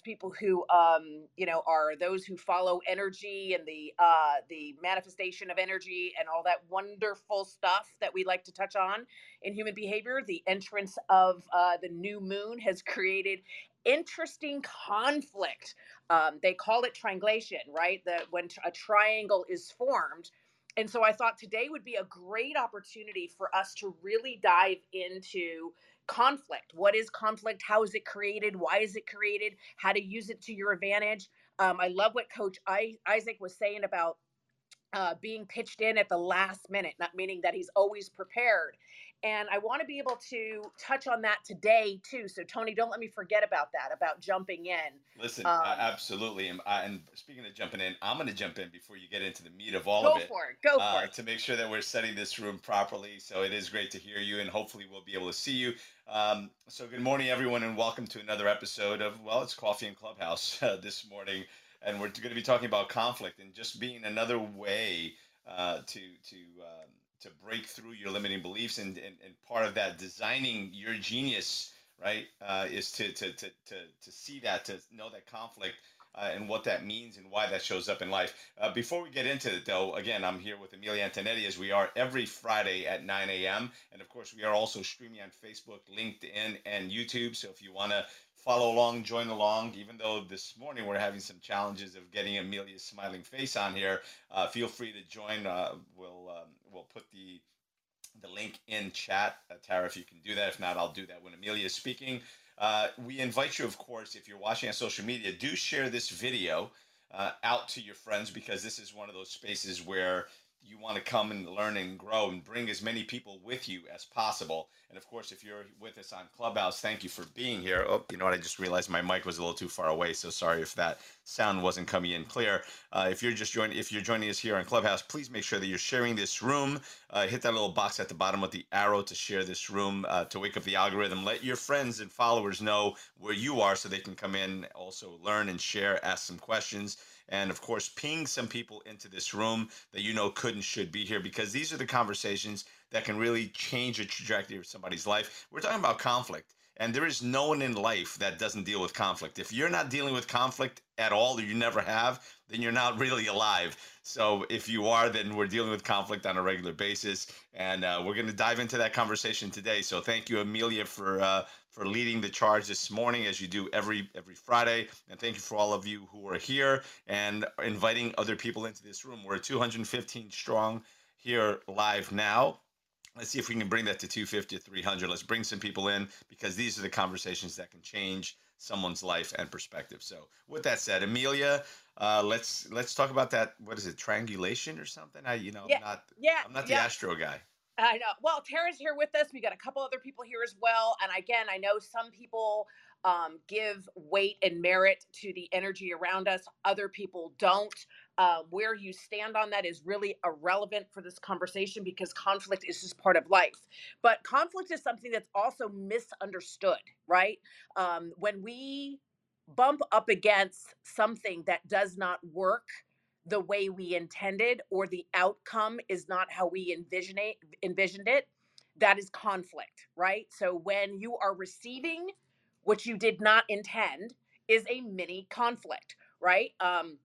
people who um, you know are those who follow energy and the uh, the manifestation of energy and all that wonderful stuff that we like to touch on in human behavior the entrance of uh, the new moon has created interesting conflict. Um, they call it triangulation right? That when a triangle is formed. And so i thought today would be a great opportunity for us to really dive into conflict. What is conflict? How is it created? Why is it created? How to use it to your advantage. Um, I love what Coach I, Isaac was saying about uh, being pitched in at the last minute, not meaning that he's always prepared. And I want to be able to touch on that today too. So Tony, don't let me forget about that, about jumping in. Listen, um, absolutely. And, and, speaking of jumping in, I'm going to jump in before you get into the meat of all Go of it. Go for it. Go uh, for it. To make sure that we're setting this room properly. So it is great to hear you, and hopefully we'll be able to see you. Um, so good morning, everyone, and welcome to another episode of well, it's Coffee and Clubhouse uh, this morning, and we're going to be talking about conflict and just being another way uh, to to um, to break through your limiting beliefs and, and, and part of that designing your genius right? Uh, is to, to to to to see that, to know that conflict. Uh, and what that means and why that shows up in life. Uh, before we get into it, though, again, I'm here with Amelia Antonetti as we are every Friday at 9 a.m. And of course, we are also streaming on Facebook, LinkedIn, and YouTube. So if you want to follow along, join along. Even though this morning we're having some challenges of getting Amelia's smiling face on here, uh, feel free to join. Uh, we'll um, we'll put the the link in chat, uh, Tara. If you can do that, if not, I'll do that when Amelia is speaking. Uh, we invite you, of course, if you're watching on social media, do share this video uh, out to your friends because this is one of those spaces where you want to come and learn and grow and bring as many people with you as possible. And of course, if you're with us on Clubhouse, thank you for being here. Oh, you know what? I just realized my mic was a little too far away, so sorry if that sound wasn't coming in clear. Uh, if you're just joining, if you're joining us here on Clubhouse, please make sure that you're sharing this room. Uh, hit that little box at the bottom with the arrow to share this room uh, to wake up the algorithm. Let your friends and followers know where you are so they can come in, also learn and share, ask some questions and of course ping some people into this room that you know could and should be here because these are the conversations that can really change the trajectory of somebody's life. We're talking about conflict and there is no one in life that doesn't deal with conflict. If you're not dealing with conflict at all or you never have then you're not really alive. So if you are then we're dealing with conflict on a regular basis and uh, we're going to dive into that conversation today. So thank you amelia for uh, for leading the charge this morning as you do every every Friday. And thank you for all of you who are here and inviting other people into this room. We're 215 strong here live now. Let's see if we can bring that to 250 300. Let's bring some people in because these are the conversations that can change someone's life and perspective. So, with that said, Amelia, uh, let's let's talk about that. What is it, triangulation or something? I, you know, yeah, I'm not, yeah, I'm not yeah. the astro guy. I know. Well, Tara's here with us. We got a couple other people here as well. And again, I know some people um, give weight and merit to the energy around us, other people don't. Uh, where you stand on that is really irrelevant for this conversation because conflict is just part of life. But conflict is something that's also misunderstood, right? Um, when we bump up against something that does not work, the way we intended or the outcome is not how we envision it, envisioned it that is conflict right? So when you are receiving what you did not intend is a mini conflict right? Um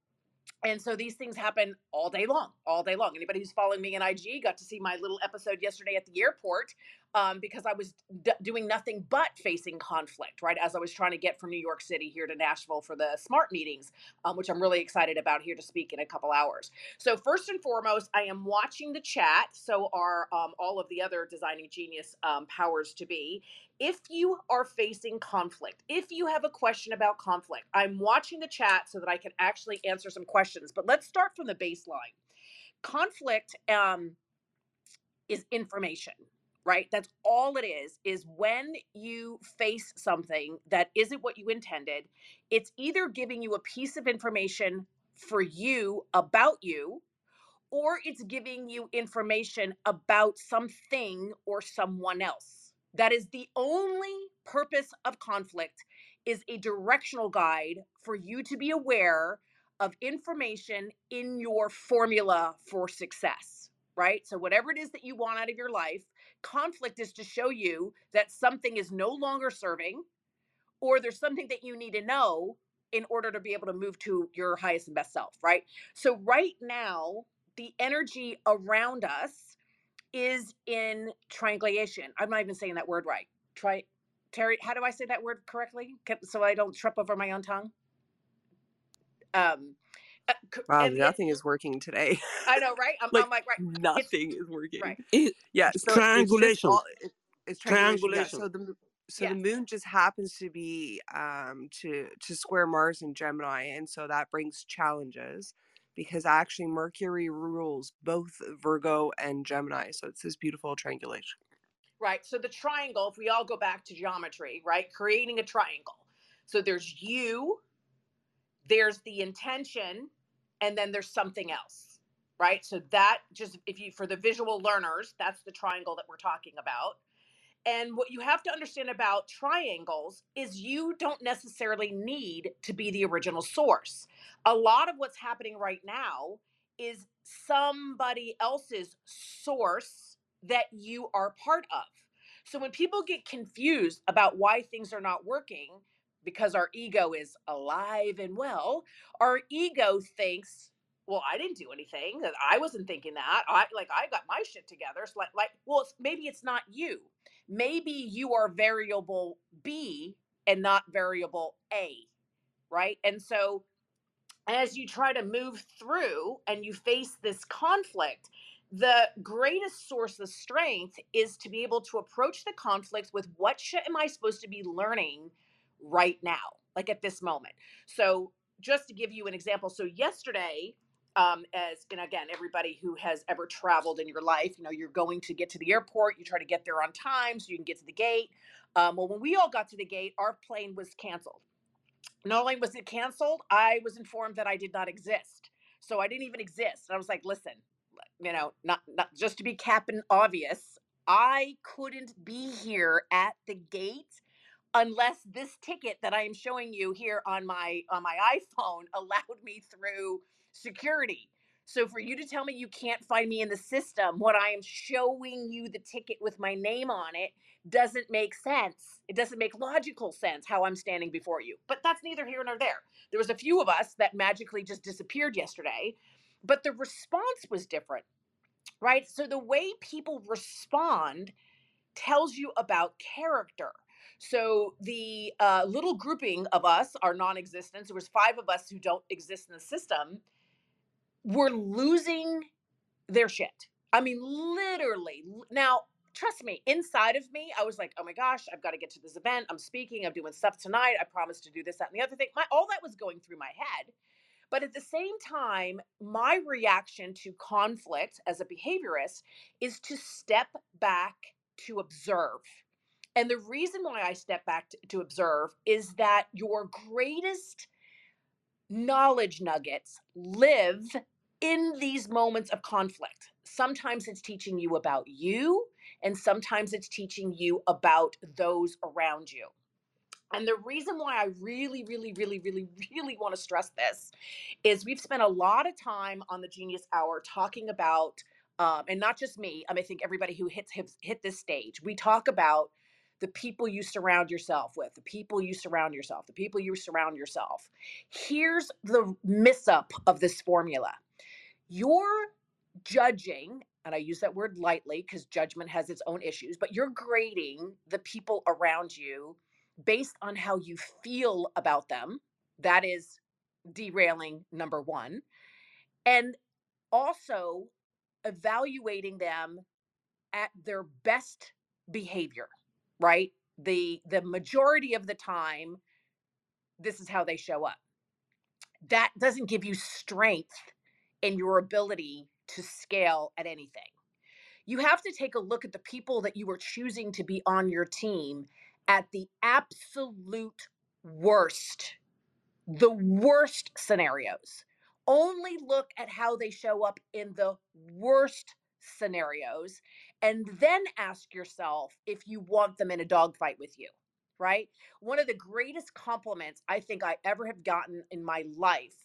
and so these things happen all day long all day long. Anybody who's following me in ig got to see my little episode yesterday at the airport um, because i was d- doing nothing but facing conflict right as i was trying to get from new york city here to nashville for the smart meetings um, which i'm really excited about here to speak in a couple hours so first and foremost i am watching the chat so are um, all of the other designing genius um, powers to be if you are facing conflict, if you have a question about conflict, I'm watching the chat so that I can actually answer some questions. But let's start from the baseline. Conflict um, is information, right? That's all it is. Is when you face something that isn't what you intended, it's either giving you a piece of information for you about you, or it's giving you information about something or someone else that is the only purpose of conflict is a directional guide for you to be aware of information in your formula for success, right? So whatever it is that you want out of your life, conflict is to show you that something is no longer serving or there's something that you need to know in order to be able to move to your highest and best self, right? So right now, the energy around us is in triangulation. I'm not even saying that word right. Try, Terry, how do I say that word correctly? So I don't trip over my own tongue. Um, uh, wow, nothing it, is working today. I know, right? I'm like, I'm like right. Nothing it's, is working. Right. It, yeah. So triangulation. It's, all, it, it's triangulation. triangulation. Yeah, so the so yeah. the moon just happens to be um to to square Mars and Gemini, and so that brings challenges because actually Mercury rules both Virgo and Gemini. So it's this beautiful triangulation. Right. So the triangle, if we all go back to geometry, right? Creating a triangle. So there's you, there's the intention, and then there's something else. Right. So that just if you for the visual learners, that's the triangle that we're talking about. And what you have to understand about triangles is you don't necessarily need to be the original source. A lot of what's happening right now is somebody else's source that you are part of. So when people get confused about why things are not working, because our ego is alive and well, our ego thinks, well, I didn't do anything. I wasn't thinking that. I like I got my shit together. So like, like well, it's, maybe it's not you. Maybe you are variable B and not variable A, right? And so as you try to move through and you face this conflict, the greatest source of strength is to be able to approach the conflict with what shit am I supposed to be learning right now, like at this moment. So, just to give you an example, so yesterday, um, as and again, everybody who has ever traveled in your life, you know, you're going to get to the airport, you try to get there on time so you can get to the gate. Um, well, when we all got to the gate, our plane was canceled. Not only was it canceled, I was informed that I did not exist. So I didn't even exist. And I was like, listen, you know, not not just to be capping obvious, I couldn't be here at the gate unless this ticket that I am showing you here on my on my iPhone allowed me through security. So for you to tell me you can't find me in the system when I am showing you the ticket with my name on it doesn't make sense. It doesn't make logical sense how I'm standing before you. But that's neither here nor there. There was a few of us that magically just disappeared yesterday, but the response was different. Right? So the way people respond tells you about character. So the uh, little grouping of us, our non-existence, there was five of us who don't exist in the system were losing their shit. I mean, literally. Now, trust me, inside of me, I was like, oh my gosh, I've got to get to this event. I'm speaking, I'm doing stuff tonight. I promised to do this, that, and the other thing. My all that was going through my head. But at the same time, my reaction to conflict as a behaviorist is to step back to observe. And the reason why I step back to, to observe is that your greatest knowledge nuggets live in these moments of conflict. Sometimes it's teaching you about you, and sometimes it's teaching you about those around you. And the reason why I really, really, really, really, really want to stress this is we've spent a lot of time on the Genius Hour talking about, um, and not just me. I, mean, I think everybody who hits hit, hit this stage, we talk about the people you surround yourself with, the people you surround yourself, the people you surround yourself. Here's the miss up of this formula you're judging, and I use that word lightly because judgment has its own issues, but you're grading the people around you based on how you feel about them. That is derailing number one. And also evaluating them at their best behavior, right? The the majority of the time this is how they show up. That doesn't give you strength in your ability to scale at anything. You have to take a look at the people that you are choosing to be on your team at the absolute worst, the worst scenarios. Only look at how they show up in the worst scenarios and then ask yourself if you want them in a dogfight with you, right? One of the greatest compliments I think I ever have gotten in my life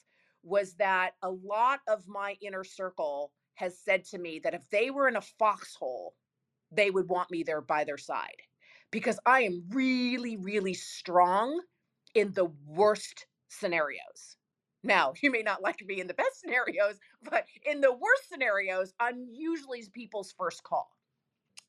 was that a lot of my inner circle has said to me that if they were in a foxhole, they would want me there by their side because I am really, really strong in the worst scenarios. Now, you may not like me in the best scenarios, but in the worst scenarios, I'm usually people's first call.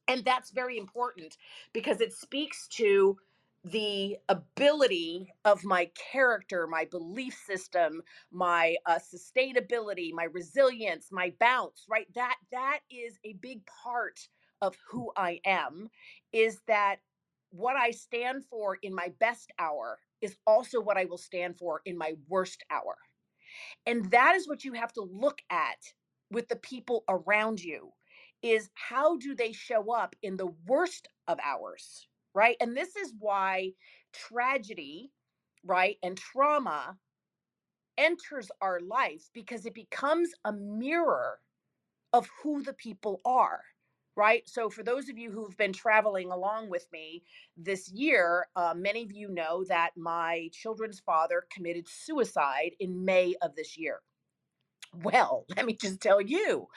And that's very important because it speaks to the ability of my character, my belief system, my uh, sustainability, my resilience, my bounce, right? That that is a big part of who I am is that what I stand for in my best hour is also what I will stand for in my worst hour. And that is what you have to look at with the people around you is how do they show up in the worst of hours right? And this is why tragedy, right, and trauma enters our life because it becomes a mirror of who the people are right? So, for those of you who've been traveling along with me this year, uh, many of you know that my children's father committed suicide in May of this year. Well, let me just tell you,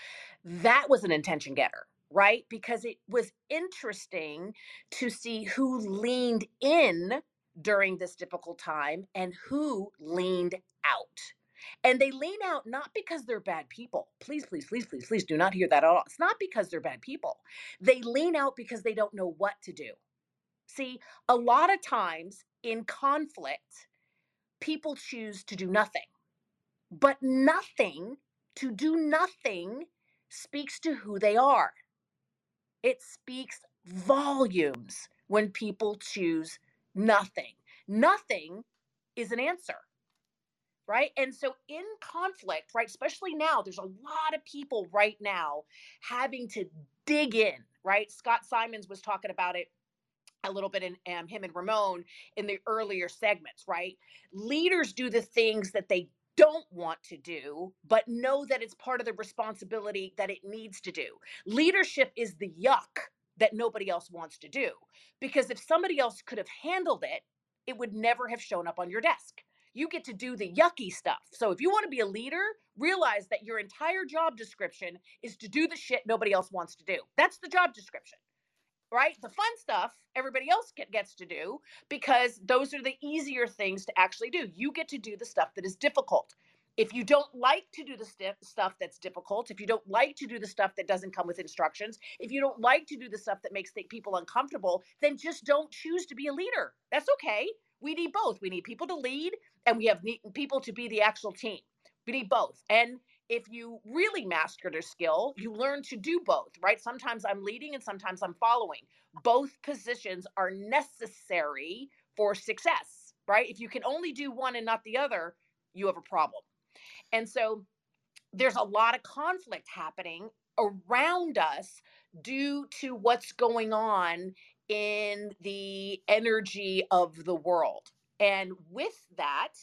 that was an intention getter right? Because it was interesting to see who leaned in during this difficult time and who leaned out. And they lean out not because they're bad people. Please, please, please, please, please do not hear that at all. It's not because they're bad people. They lean out because they don't know what to do. See, a lot of times in conflict, people choose to do nothing. But nothing, to do nothing, speaks to who they are. It speaks volumes when people choose nothing. Nothing is an answer right? And so in conflict, right, especially now, there's a lot of people right now having to dig in, right? Scott Simons was talking about it a little bit in um, him and Ramon in the earlier segments, right? Leaders do the things that they don't want to do, but know that it's part of the responsibility that it needs to do. Leadership is the yuck that nobody else wants to do. Because if somebody else could have handled it, it would never have shown up on your desk you get to do the yucky stuff. So if you want to be a leader, realize that your entire job description is to do the shit nobody else wants to do. That's the job description. Right? The fun stuff everybody else get, gets to do because those are the easier things to actually do. You get to do the stuff that is difficult. If you don't like to do the st- stuff that's difficult, if you don't like to do the stuff that doesn't come with instructions, if you don't like to do the stuff that makes people uncomfortable, then just don't choose to be a leader. That's okay we need both. We need people to lead and we have people to be the actual team. We need both. And if you really master a skill, you learn to do both, right? Sometimes I'm leading and sometimes I'm following. Both positions are necessary for success, right? If you can only do one and not the other, you have a problem. And so there's a lot of conflict happening around us due to what's going on in the energy of the world. And with that,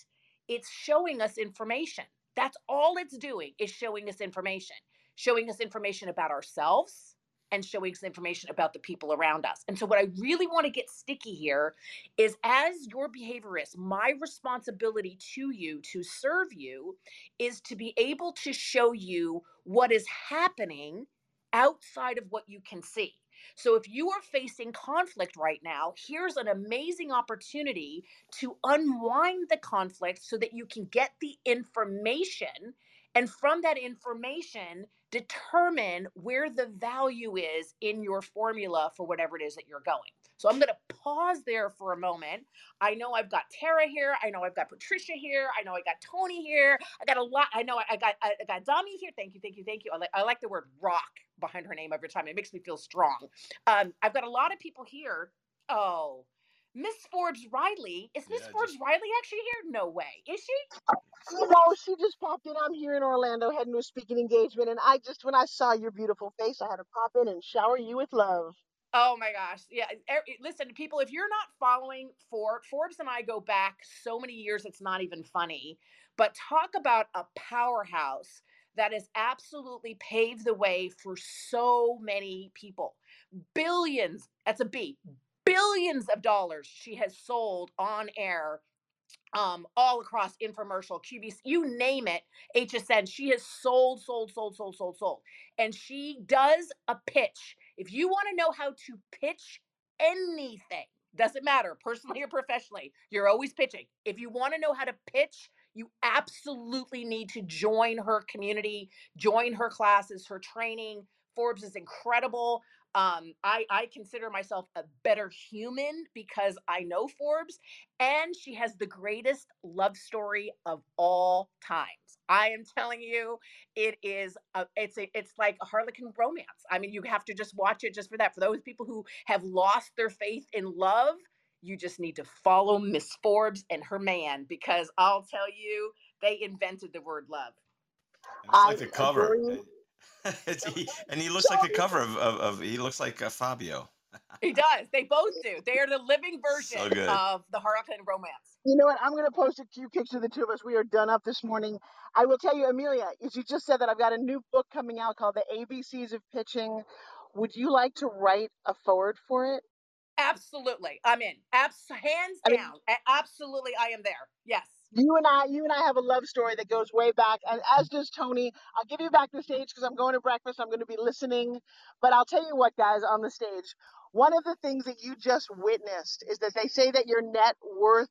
it's showing us information. That's all it's doing is showing us information, showing us information about ourselves and showing us information about the people around us. And so, what I really want to get sticky here is as your behaviorist, my responsibility to you to serve you is to be able to show you what is happening outside of what you can see. So if you are facing conflict right now, here's an amazing opportunity to unwind the conflict so that you can get the information and from that information determine where the value is in your formula for whatever it is that you're going. So I'm going to pause there for a moment. I know I've got Tara here. I know I've got Patricia here. I know I got Tony here. I got a lot. I know I got I got Dami here. Thank you, thank you, thank you. I like I like the word rock behind her name every time. It makes me feel strong. Um, I've got a lot of people here. Oh, Miss Forbes Riley. Is Miss yeah, Forbes just... Riley actually here? No way. Is she? You know, she just popped in. I'm here in Orlando heading to a speaking engagement. And I just, when I saw your beautiful face, I had to pop in and shower you with love. Oh my gosh. Yeah. Listen, people, if you're not following Forbes, Forbes and I go back so many years, it's not even funny. But talk about a powerhouse that has absolutely paved the way for so many people. Billions, that's a B, billions of dollars she has sold on air um, all across infomercial, QVC, you name it, HSN. She has sold, sold, sold, sold, sold, sold. And she does a pitch if you want to know how to pitch anything, doesn't matter, personally or professionally, you're always pitching. If you want to know how to pitch, you absolutely need to join her community, join her classes, her training. Forbes is incredible. Um, I, I consider myself a better human because I know Forbes, and she has the greatest love story of all times. I am telling you, it is a, it's a, it's like a Harlequin romance. I mean, you have to just watch it just for that. For those people who have lost their faith in love, you just need to follow Miss Forbes and her man because I'll tell you, they invented the word love. It's like the cover. he, and he looks like the cover of, of, of he looks like uh, Fabio. he does. They both do. They are the living version so of the Harlequin romance. You know what? I'm going to post a few pictures of the two of us. We are done up this morning. I will tell you, Amelia, as you just said that I've got a new book coming out called The ABCs of Pitching. Would you like to write a foreword for it? Absolutely. I'm in. Abs- hands I down. Absolutely, I am there. Yes You and I, you and I have a love story that goes way back, and as does Tony. I'll give you back the stage because I'm going to breakfast. I'm going to be listening, but I'll tell you what, guys, on the stage, one of the things that you just witnessed is that they say that your net worth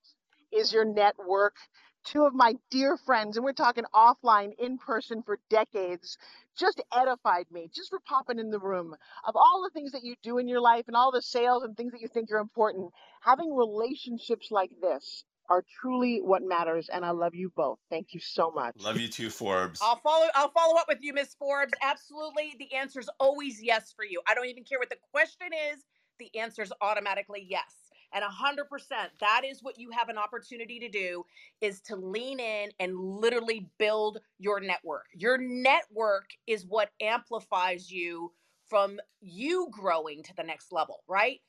is your network. Two of my dear friends, and we're talking offline, in person for decades, just edified me just for popping in the room. Of all the things that you do in your life and all the sales and things that you think are important, having relationships like this are truly what matters and I love you both. Thank you so much. Love you too, Forbes. I'll follow I'll follow up with you, Miss Forbes. Absolutely. The answer is always yes for you. I don't even care what the question is. The answer is automatically yes. And 100%, that is what you have an opportunity to do is to lean in and literally build your network. Your network is what amplifies you from you growing to the next level, right?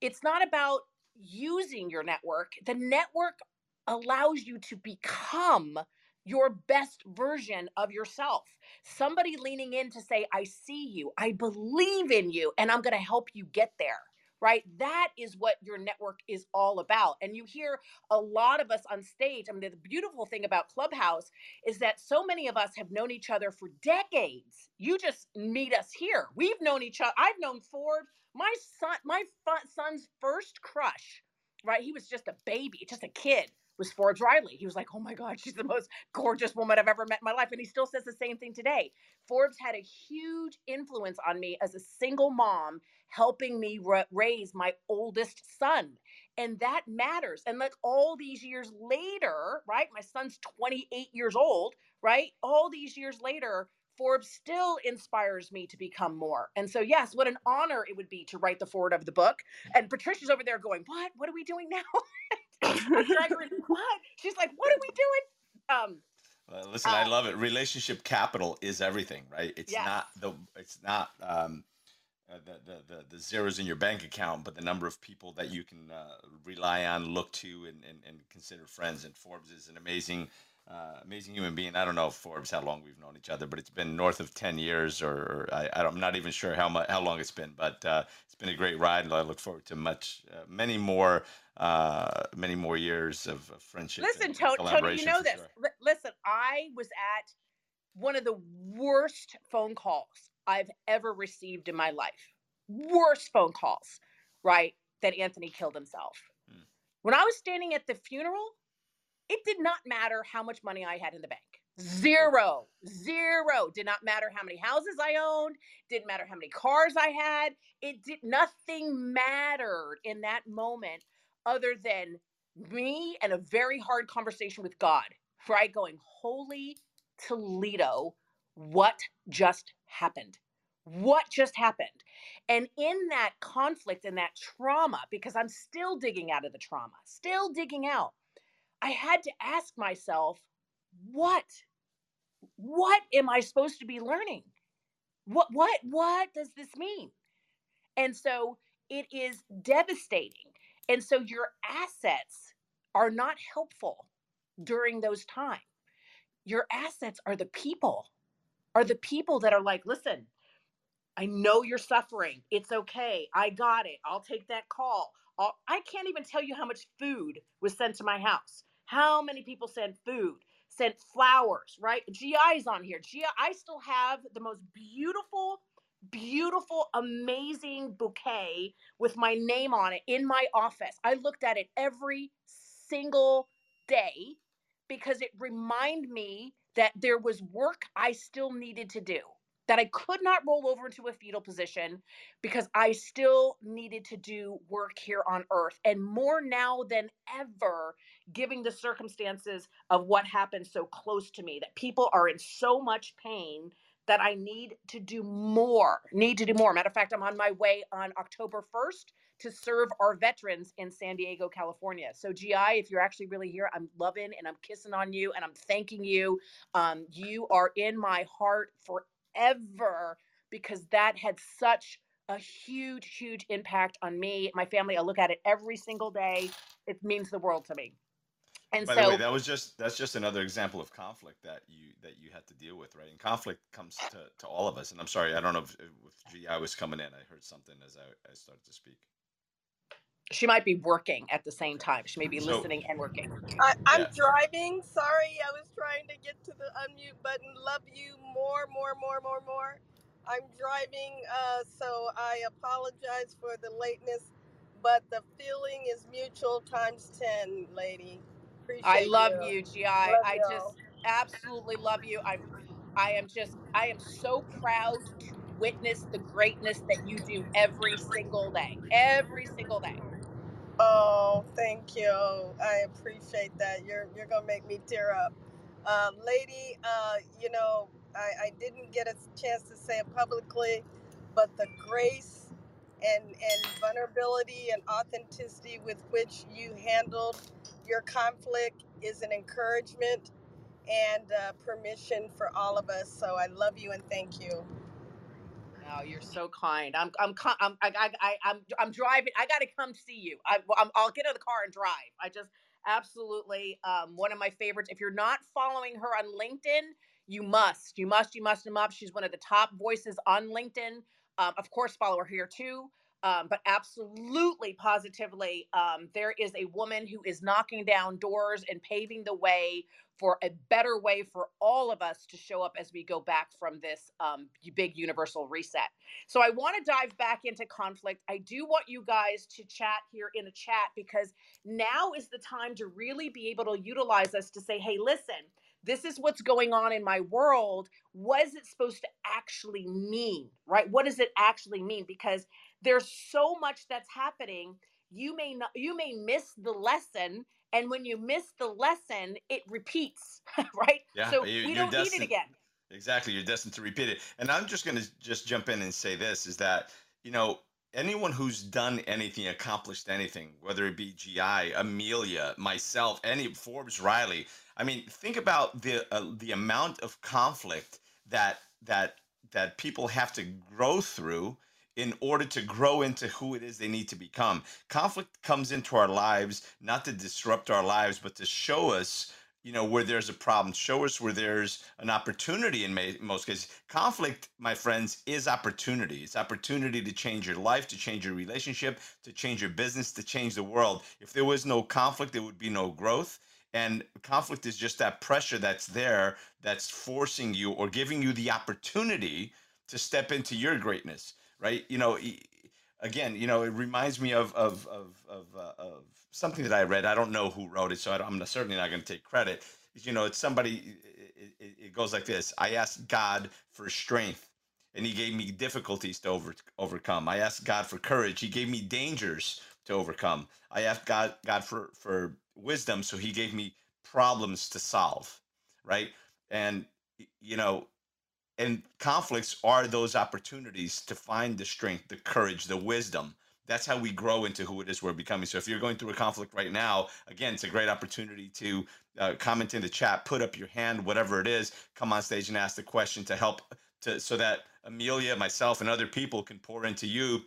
It's not about using your network. The network allows you to become your best version of yourself. Somebody leaning in to say, I see you, I believe in you, and I'm going to help you get there right? That is what your network is all about. And you hear a lot of us on stage. I mean, the beautiful thing about Clubhouse is that so many of us have known each other for decades. You just meet us here. We've known each other. I've known Forbes. My son, my son's first crush, right? He was just a baby, just a kid was Forbes Riley. He was like, oh my God, she's the most gorgeous woman I've ever met in my life. And he still says the same thing today. Forbes had a huge influence on me as a single mom, helping me raise my oldest son. And that matters. And like all these years later, right? My son's 28 years old, right? All these years later, Forbes still inspires me to become more. And so, yes, what an honor it would be to write the foreword of the book. And Patricia's over there going, What? What are we doing now? what? She's like, What are we doing? Um, uh, listen, uh, I love it. Relationship capital is everything, right? It's yes. not the it's not um, uh, the, the, the the zeros in your bank account, but the number of people that you can uh, rely on, look to, and, and, and consider friends. And Forbes is an amazing uh, amazing human being. I don't know, Forbes, how long we've known each other, but it's been north of 10 years, or, or I, am not even sure how much, how long it's been, but uh, it's been a great ride. And I look forward to much, uh, many more, uh, many more years of, of friendship. Listen, Tony, Tony, you know this. Sure. L- listen, I was at one of the worst phone calls I've ever received in my life. Worst phone calls, right? That Anthony killed himself. Hmm. When I was standing at the funeral, it did not matter how much money I had in the bank. Zero, zero. Did not matter how many houses I owned. Didn't matter how many cars I had. It did nothing mattered in that moment other than me and a very hard conversation with God, right? Going, Holy Toledo, what just happened? What just happened? And in that conflict and that trauma, because I'm still digging out of the trauma, still digging out, I had to ask myself, what? What am I supposed to be learning? What what what does this mean? And so it is devastating. And so your assets are not helpful during those times. Your assets are the people. Are the people that are like, listen, I know you're suffering. It's okay. I got it. I'll take that call. I'll, I can't even tell you how much food was sent to my house. How many people sent food, sent flowers, right? GI's on here. GI, I still have the most beautiful, beautiful, amazing bouquet with my name on it in my office. I looked at it every single day because it reminded me that there was work I still needed to do that I could not roll over into a fetal position because I still needed to do work here on earth. And more now than ever, giving the circumstances of what happened so close to me, that people are in so much pain that I need to do more. Need to do more. Matter of fact, I'm on my way on October 1st to serve our veterans in San Diego, California. So, GI, if you're actually really here, I'm loving and I'm kissing on you and I'm thanking you. Um, you are in my heart for ever because that had such a huge, huge impact on me, my family. I look at it every single day. It means the world to me. And By so, the way, that was just that's just another example of conflict that you that you had to deal with, right? And conflict comes to, to all of us. And I'm sorry, I don't know if, if GI was coming in. I heard something as I, I started to speak. She might be working at the same time. She may be so, listening and working. I, am yeah. driving. Sorry, I was trying to get to the unmute button. Love you more, more, more, more, more. I'm driving, uh, so I apologize for the lateness, but the feeling is mutual times 10, lady. Appreciate I love you, you GI. Love I you just absolutely love you. I'm I am just I am so proud to witness the greatness that you do every single day. Every single day. Oh, thank you. I appreciate that. You're you're gonna make me tear up, uh, lady. Uh, you know, I, I didn't get a chance to say it publicly, but the grace and and vulnerability and authenticity with which you handled your conflict is an encouragement and uh, permission for all of us. So I love you and thank you. Oh, you're so kind. I'm I'm I'm I, I, I'm I'm driving. I got to come see you. I I'm, I'll get in the car and drive. I just absolutely um one of my favorites. If you're not following her on LinkedIn, you must. You must. You must. You must. She's one of the top voices on LinkedIn. Um, of course, follow her here too. Um, but absolutely, positively, um, there is a woman who is knocking down doors and paving the way for a better way for all of us to show up as we go back from this um, big universal reset. So I want to dive back into conflict. I do want you guys to chat here in the chat because now is the time to really be able to utilize us to say, hey, listen, this is what's going on in my world. What is it supposed to actually mean, right? What does it actually mean? Because there's so much that's happening. You may not, you may miss the lesson and when you miss the lesson it repeats right yeah, so you, we don't destined, need it again exactly you're destined to repeat it and i'm just going to just jump in and say this is that you know anyone who's done anything accomplished anything whether it be gi amelia myself any forbes riley i mean think about the uh, the amount of conflict that that that people have to grow through in order to grow into who it is they need to become. Conflict comes into our lives not to disrupt our lives, but to show us, you know, where there's a problem, show us where there's an opportunity in most cases. Conflict, my friends, is opportunity. It's opportunity to change your life, to change your relationship, to change your business, to change the world. If there was no conflict, there would be no growth. And conflict is just that pressure that's there that's forcing you or giving you the opportunity to step into your greatness right? You know, again, you know, it reminds me of of of of, uh, of something that I read. I don't know who wrote it, so I am certainly not going to take credit. You know, it's somebody. It, it, it, goes like this: I asked God for strength, and He gave me difficulties to over, overcome. I asked God for courage; He gave me dangers to overcome. I asked God God for for wisdom, so He gave me problems to solve. Right, and you know and conflicts are those opportunities to find the strength, the courage, the wisdom. That's how we grow into who it is we're becoming. So if you're going through a conflict right now, again, it's a great opportunity to uh, comment in the chat, put up your hand, whatever it is, come on stage and ask the question to help to so that Amelia, myself, and other people can pour into you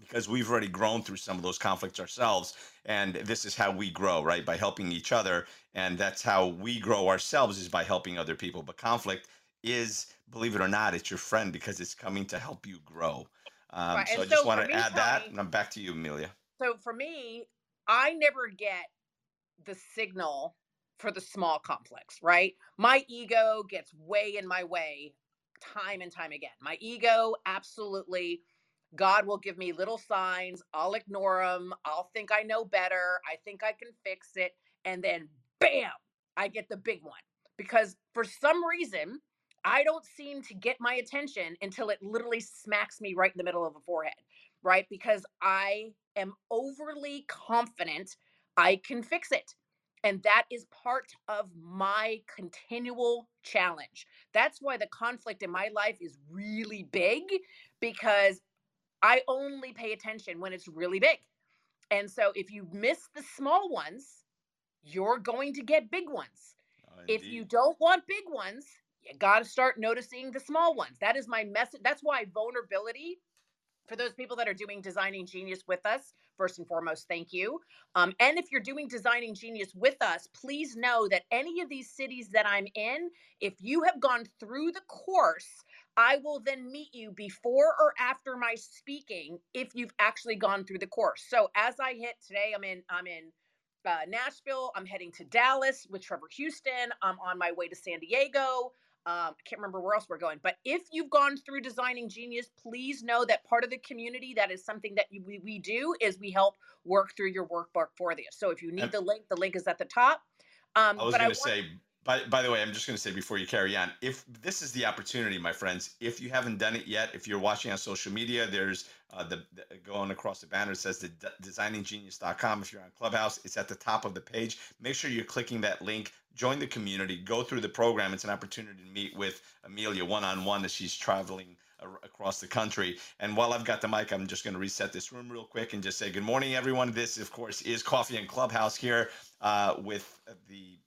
because we've already grown through some of those conflicts ourselves. And this is how we grow right? By helping each other. And that's how we grow ourselves is by helping other people. But conflict is, believe it or not, it's your friend because it's coming to help you grow. Um, right. So I just so want to add Tony, that, and I'm back to you, Amelia. So for me, I never get the signal for the small complex, right? My ego gets way in my way time and time again. My ego absolutely God will give me little signs. I'll ignore them. I'll think I know better. I think I can fix it. And then, bam, I get the big one. Because for some reason, I don't seem to get my attention until it literally smacks me right in the middle of the forehead, right? Because I am overly confident I can fix it. And that is part of my continual challenge. That's why the conflict in my life is really big because I only pay attention when it's really big. And so if you miss the small ones, you're going to get big ones. Oh, if you don't want big ones, got to start noticing the small ones. That is my message. That's why vulnerability for those people that are doing designing genius with us first and foremost thank you um, and if you're doing designing genius with us please know that any of these cities that i'm in if you have gone through the course I will then meet you before or after my speaking if you've actually gone through the course. So as I hit today, I'm in I'm in uh, Nashville. I'm heading to Dallas with Trevor Houston. I'm on my way to San Diego. Um, I can't remember where else we're going, but if you've gone through Designing Genius, please know that part of the community that is something that you, we, we do is we help work through your workbook for you. So if you need the link, the link is at the top. Um, I was going to say, by, by the way, I'm just going to say before you carry on, if this is the opportunity, my friends, if you haven't done it yet, if you're watching on social media, there's uh, the, the, going across the banner it says the designinggenius.com. If you're on Clubhouse, it's at the top of the page. Make sure you're clicking that link. Join the community. Go through the program. It's an opportunity to meet with Amelia one on one as she's traveling across the country. And while I've got the mic, I'm just going to reset this room real quick and just say good morning, everyone. This, of course, is Coffee and Clubhouse here uh, with the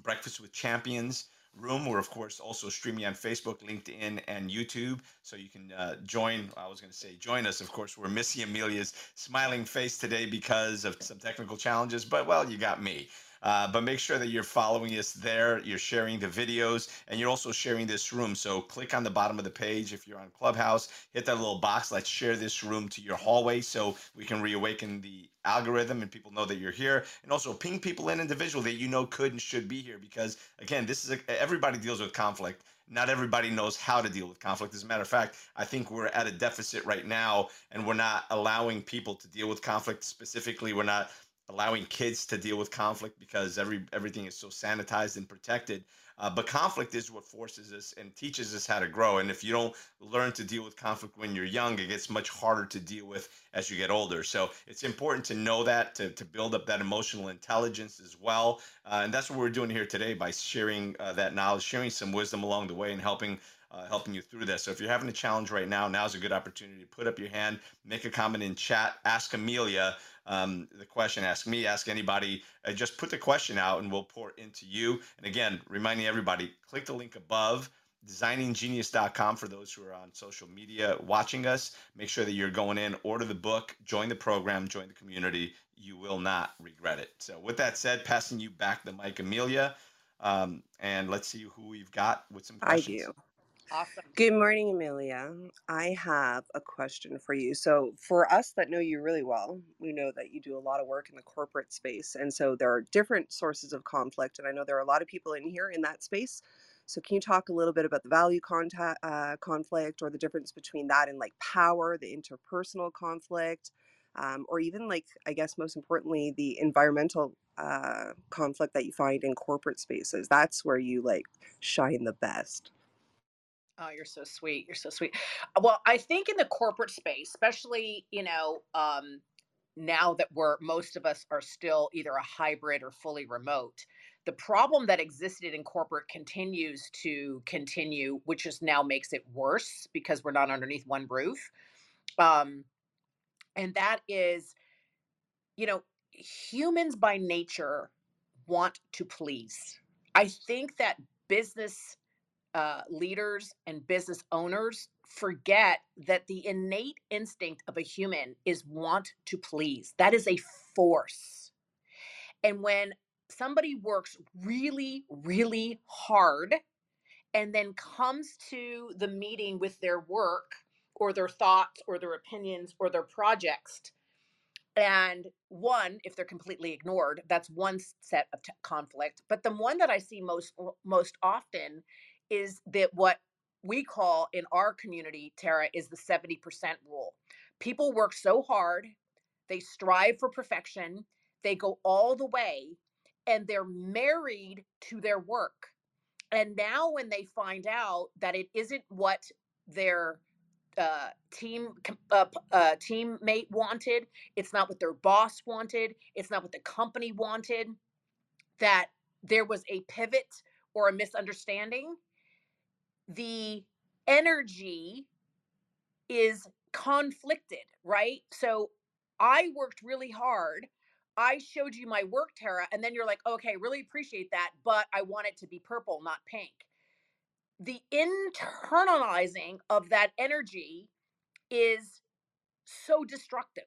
Breakfast with Champions room. We're, of course, also streaming on Facebook, LinkedIn, and YouTube. So you can uh, join. I was going to say join us. Of course, we're missing Amelia's smiling face today because of some technical challenges, but well, you got me. Uh, but make sure that you're following us there. You're sharing the videos and you're also sharing this room. So click on the bottom of the page if you're on Clubhouse, hit that little box. Let's share this room to your hallway so we can reawaken the algorithm and people know that you're here. And also ping people in individual that you know could and should be here because, again, this is a, everybody deals with conflict not everybody knows how to deal with conflict. As a matter of fact, I think we're at a deficit right now, and we're not allowing people to deal with conflict. Specifically, we're not allowing kids to deal with conflict because every everything is so sanitized and protected. Uh, but conflict is what forces us and teaches us how to grow. And if you don't learn to deal with conflict when you're young, it gets much harder to deal with as you get older. So it's important to know that to, to build up that emotional intelligence as well. Uh, and that's what we're doing here today by sharing uh, that knowledge, sharing some wisdom along the way, and helping uh, helping you through this. So if you're having a challenge right now, now's a good opportunity to put up your hand, make a comment in chat, ask Amelia um, the question, ask me, ask anybody. Uh, just put the question out and we'll pour into you. And again, reminding everybody, click the link above designinggenius.com for those who are on social media watching us. Make sure that you're going in, order the book, join the program, join the community. You will not regret it. So, with that said, passing you back the mic, Amelia, um, and let's see who we've got with some questions. I do. Awesome. Good morning, Amelia. I have a question for you. So, for us that know you really well, we know that you do a lot of work in the corporate space. And so, there are different sources of conflict. And I know there are a lot of people in here in that space. So, can you talk a little bit about the value contact, uh, conflict or the difference between that and like power, the interpersonal conflict, um, or even like, I guess, most importantly, the environmental uh, conflict that you find in corporate spaces? That's where you like shine the best. Oh, you're so sweet. You're so sweet. Well, I think in the corporate space, especially, you know, um, now that we're most of us are still either a hybrid or fully remote, the problem that existed in corporate continues to continue, which just now makes it worse because we're not underneath one roof. Um, and that is, you know, humans by nature want to please. I think that business uh, leaders and business owners forget that the innate instinct of a human is want to please. That is a force. And when somebody works really, really hard and then comes to the meeting with their work or their thoughts or their opinions or their projects, and one if they're completely ignored that's one set of t- conflict but the one that i see most most often is that what we call in our community, Tara, is the 70% rule. People work so hard, they strive for perfection, they go all the way, and they're married to their work. And now, when they find out that it isn't what their uh, team uh, uh, teammate wanted, it's not what their boss wanted, it's not what the company wanted, that there was a pivot or a misunderstanding, the energy is conflicted, right? So I worked really hard. I showed you my work, Tara, and then you're like, okay, really appreciate that, but I want it to be purple, not pink. The internalizing of that energy is so destructive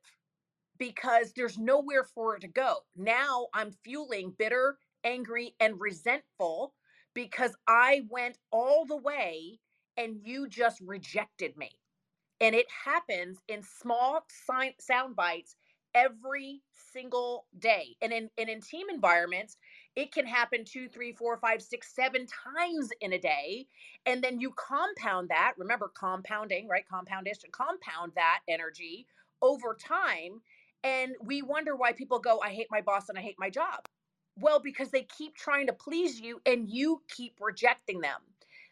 because there's nowhere for it to go. Now I'm fueling bitter, angry, and resentful because I went all the way and you just rejected me. And it happens in small sound bites every single day. And in, and in team environments, it can happen two, three, four, five, six, seven times in a day. And then you compound that. Remember, compounding, right? Compoundation, compound that energy over time. And we wonder why people go, I hate my boss and I hate my job. Well, because they keep trying to please you and you keep rejecting them.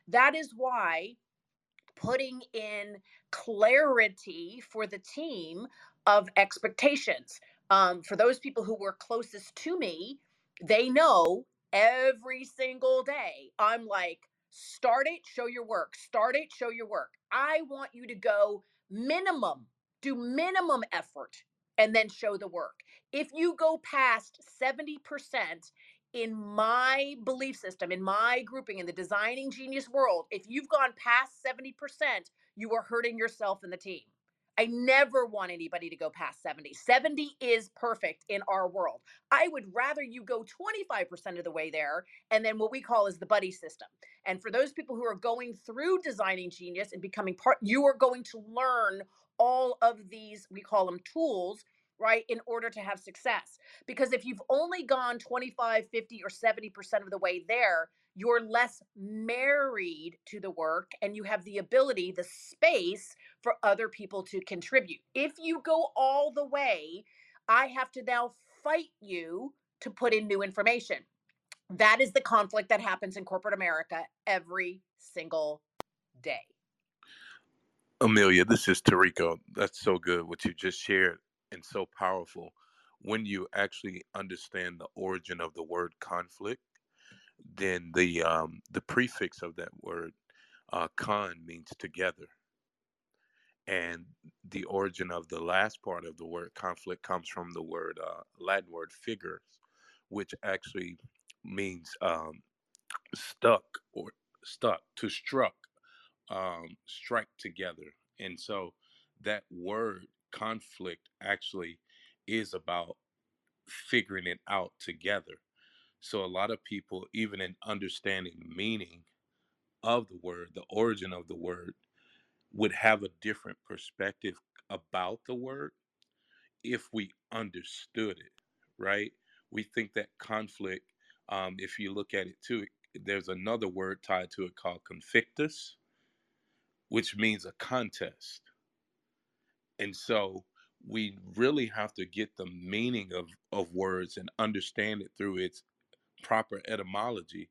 That is why putting in clarity for the team of expectations. Um, for those people who were closest to me, they know every single day I'm like, start it, show your work, start it, show your work. I want you to go minimum, do minimum effort, and then show the work. If you go past 70%, in my belief system, in my grouping, in the designing genius world, if you've gone past 70%, you are hurting yourself and the team. I never want anybody to go past 70. 70 is perfect in our world. I would rather you go 25% of the way there and then what we call is the buddy system. And for those people who are going through designing genius and becoming part, you are going to learn all of these, we call them tools right in order to have success. Because if you've only gone 25 50 or 70% of the way there you're less married to the work and you have the ability the space for other people to contribute. If you go all the way i have to now fight you to put in new information. That is the conflict that happens in corporate america every single day Amelia, this is Tariko. That's so good what you just shared and so powerful. When you actually understand the origin of the word conflict then the um, the prefix of that word uh, con means together. And the origin of the last part of the word conflict comes from the word uh, latin word figures which actually means um, stuck or stuck to struck um, strike together and so that word conflict actually is about figuring it out together. So a lot of people, even in understanding meaning of the word, the origin of the word, would have a different perspective about the word if we understood it, right? We think that conflict, um, if you look at it too, there's another word tied to it called conflictus, which means a contest. And so we really have to get the meaning of, of words and understand it through its proper etymology.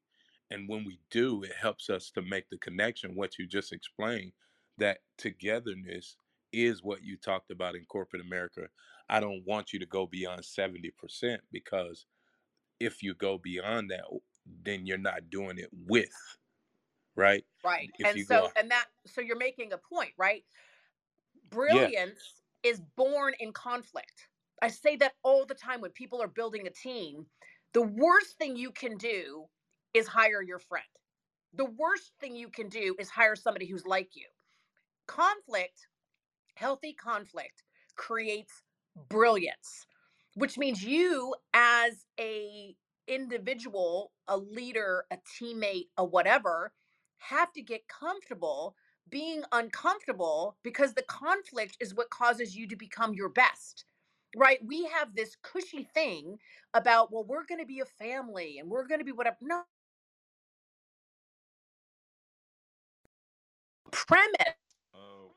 And when we do, it helps us to make the connection, what you just explained, that togetherness is what you talked about in corporate America. I don't want you to go beyond 70% because if you go beyond that, then you're not doing it with, right? Right. If and so, and that, so you're making a point, right? Brilliance is born in conflict. I say that all the time when people are building a team. The worst thing you can do is hire your friend. The worst thing you can do is hire somebody who's like you. Conflict, healthy conflict, creates brilliance, which means you as a individual, a leader, a teammate, a whatever, have to get comfortable being uncomfortable because the conflict is what causes you to become your best right? We have this cushy thing about well we're going to be a family and we're going to be whatever no. Premise oh.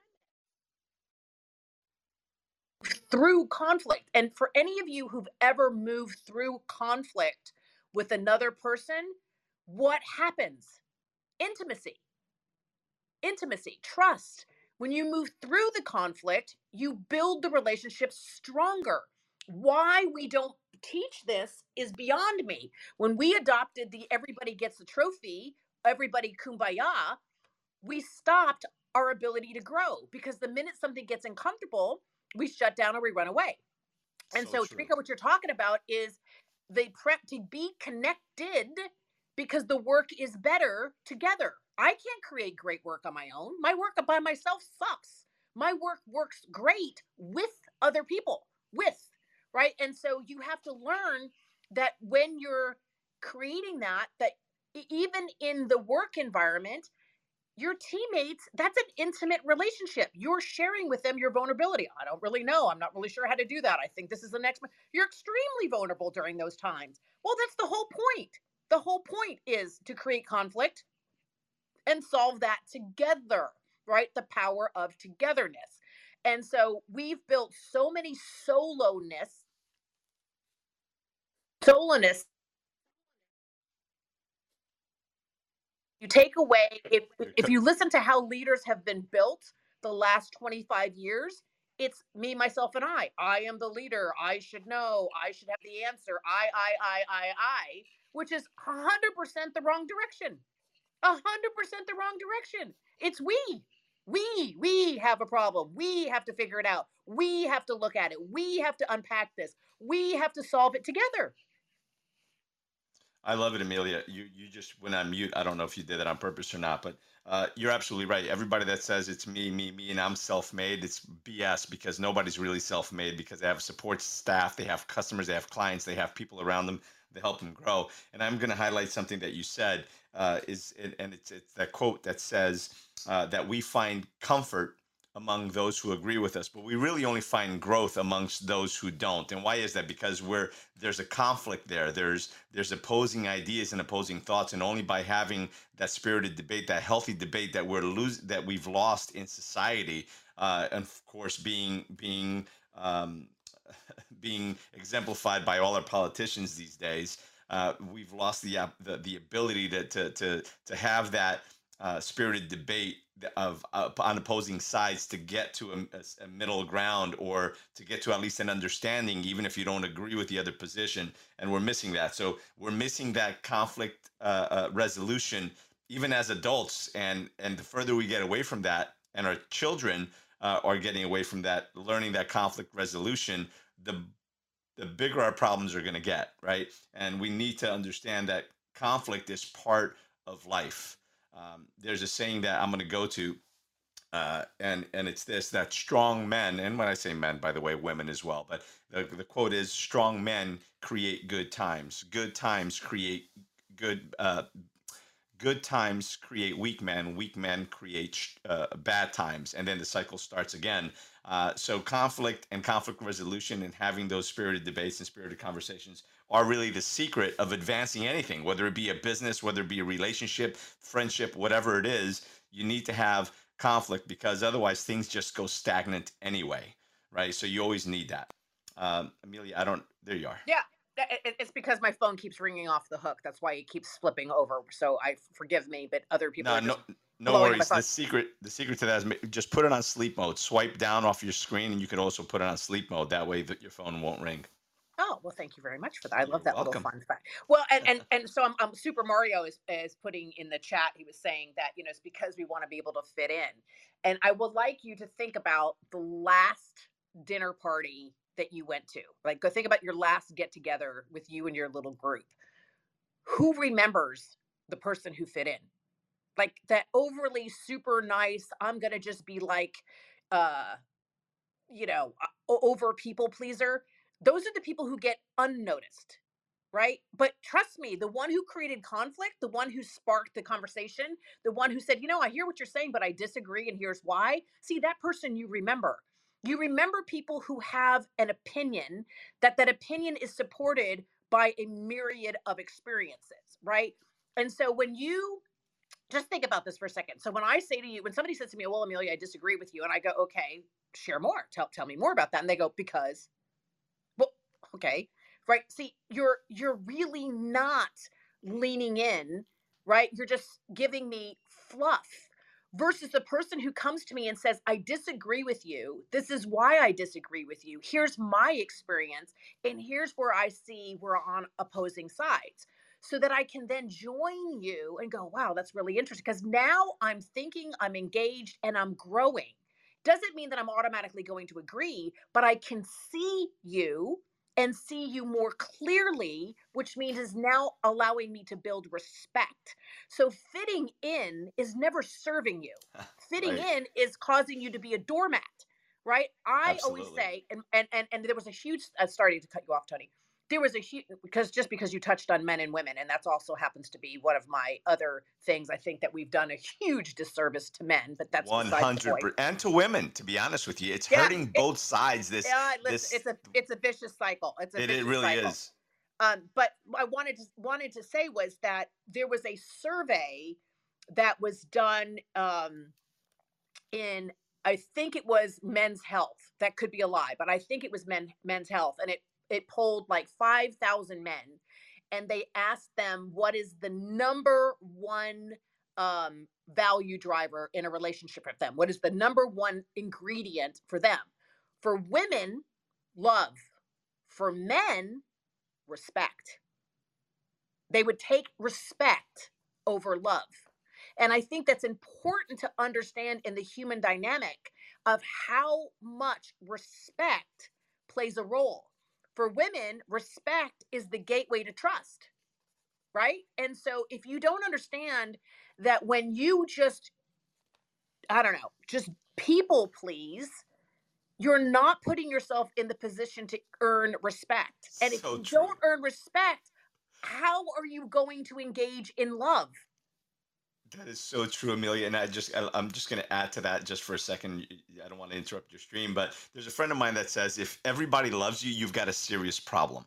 through conflict and for any of you who've ever moved through conflict with another person what happens intimacy intimacy, trust. When you move through the conflict, you build the relationship stronger. Why we don't teach this is beyond me. When we adopted the everybody gets a trophy, everybody kumbaya, we stopped our ability to grow because the minute something gets uncomfortable, we shut down or we run away. And so, so what you're talking about is the prep to be connected because the work is better together. I can't create great work on my own. My work by myself sucks. My work works great with other people, with, right? And so you have to learn that when you're creating that, that even in the work environment, your teammates, that's an intimate relationship. You're sharing with them your vulnerability. I don't really know. I'm not really sure how to do that. I think this is the next. You're extremely vulnerable during those times. Well, that's the whole point. The whole point is to create conflict and solve that together, right? The power of togetherness. And so we've built so many soloness, soloness you take away if if you listen to how leaders have been built the last 25 years it's me myself and i. I am the leader. I should know. I should have the answer. I i i i i which is 100% the wrong direction. 100% the wrong direction. It's we. We we have a problem. We have to figure it out. We have to look at it. We have to unpack this. We have to solve it together. I love it, Amelia. You you just went on mute. I don't know if you did that on purpose or not, but uh, you're absolutely right. Everybody that says it's me, me, me, and I'm self-made, it's BS because nobody's really self-made because they have support staff, they have customers, they have clients, they have people around them to help them grow. And I'm going to highlight something that you said uh, is, and it's it's that quote that says uh, that we find comfort among those who agree with us, but we really only find growth amongst those who don't. And why is that? Because we're there's a conflict there. There's there's opposing ideas and opposing thoughts, and only by having that spirited debate, that healthy debate that we're lose that we've lost in society, uh, and of course being being um, being exemplified by all our politicians these days. Uh, we've lost the, the the ability to to to to have that uh, spirited debate of uh, on opposing sides to get to a, a, middle ground or to get to at least an understanding, even if you don't agree with the other position. And we're missing that. So we're missing that conflict uh, uh, resolution, even as adults. And and the further we get away from that, and our children uh, are getting away from that, learning that conflict resolution, the the bigger our problems are going to get, right? And we need to understand that conflict is part of life um, there's a saying that I'm going to go to, uh, and and it's this that strong men, and when I say men, by the way, women as well, but the the quote is strong men create good times. Good times create good. Uh, good times create weak men. Weak men create uh, bad times, and then the cycle starts again. Uh, so conflict and conflict resolution and having those spirited debates and spirited conversations are really the secret of advancing anything, whether it be a business, whether it be a relationship, friendship, whatever it is. You need to have conflict because otherwise things just go stagnant anyway, right? So you always need that. Um, Amelia, I don't. There you are. Yeah, it's because my phone keeps ringing off the hook. That's why it keeps flipping over. So I forgive me, but other people. No, no, no worries. The secret, the secret to that is just put it on sleep mode. Swipe down off your screen, and you can also put it on sleep mode. That way, that your phone won't ring. Oh well, thank you very much for that. I You're love that welcome. little fun fact. Well, and and, and so I'm, I'm, Super Mario is is putting in the chat. He was saying that you know it's because we want to be able to fit in, and I would like you to think about the last dinner party that you went to. Like, go think about your last get together with you and your little group. Who remembers the person who fit in? Like that overly super nice. I'm gonna just be like, uh, you know, over people pleaser those are the people who get unnoticed right? But trust me, the one who created conflict, the one who sparked the conversation, the one who said, you know, I hear what you're saying, but I disagree, and here's why. See, that person you remember. You remember people who have an opinion, that that opinion is supported by a myriad of experiences, right? And so when you just think about this for a second. So when I say to you, when somebody says to me, well, Amelia, I disagree with you, and I go, okay, share more. Tell, tell me more about that. And they go, because well, okay right see you're you're really not leaning in right you're just giving me fluff versus the person who comes to me and says i disagree with you this is why i disagree with you here's my experience and here's where i see we're on opposing sides so that i can then join you and go wow that's really interesting because now i'm thinking i'm engaged and i'm growing doesn't mean that i'm automatically going to agree but i can see you and see you more clearly, which means is now allowing me to build respect. So fitting in is never serving you. Fitting right. in is causing you to be a doormat, right? I Absolutely. always say, and, and and and there was a huge uh, starting to cut you off, Tony. There was a huge because just because you touched on men and women and that's also happens to be one of my other things i think that we've done a huge disservice to men but that's 100 and to women to be honest with you it's yeah, hurting both sides this, yeah, this it's a it's a vicious cycle it's a it, it really cycle. is um, but i wanted to wanted to say was that there was a survey that was done um, in I think it was Men's Health. That could be a lie, but I think it was Men Men's Health, and it it polled like five thousand men, and they asked them what is the number one um, value driver in a relationship with them. What is the number one ingredient for them? For women, love. For men, respect. They would take respect over love. And I think that's important to understand in the human dynamic of how much respect plays a role. For women, respect is the gateway to trust, right? And so if you don't understand that when you just, I don't know, just people please, you're not putting yourself in the position to earn respect. And if so you true. don't earn respect, how are you going to engage in love? That is so true, Amelia. And I just, I, I'm just going to add to that just for a second. I don't want to interrupt your stream, but there's a friend of mine that says if everybody loves you, you've got a serious problem,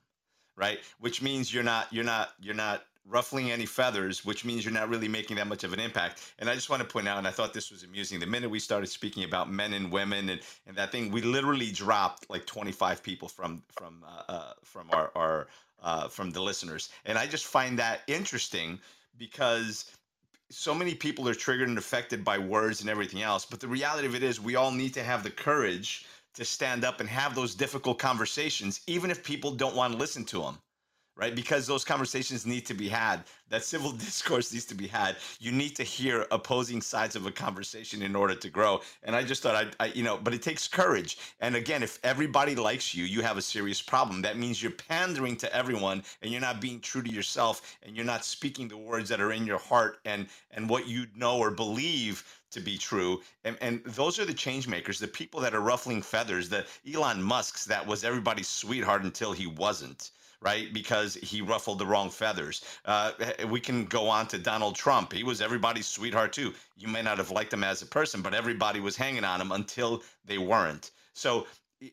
right? Which means you're not, you're not, you're not ruffling any feathers, which means you're not really making that much of an impact. And I just want to point out, and I thought this was amusing, the minute we started speaking about men and women and, and that thing, we literally dropped like 25 people from from uh, uh, from our our uh, from the listeners, and I just find that interesting because so many people are triggered and affected by words and everything else. But the reality of it is, we all need to have the courage to stand up and have those difficult conversations, even if people don't want to listen to them right? Because those conversations need to be had. That civil discourse needs to be had. You need to hear opposing sides of a conversation in order to grow. And I just thought I, I you know, but it takes courage. And again, if everybody likes you, you have a serious problem. That means you're pandering to everyone and you're not being true to yourself and you're not speaking the words that are in your heart and and what you know or believe to be true. And, and those are the change makers, the people that are ruffling feathers, the Elon Musks that was everybody's sweetheart until he wasn't right? Because he ruffled the wrong feathers. Uh, we can go on to Donald Trump. He was everybody's sweetheart too. You may not have liked him as a person, but everybody was hanging on him until they weren't. So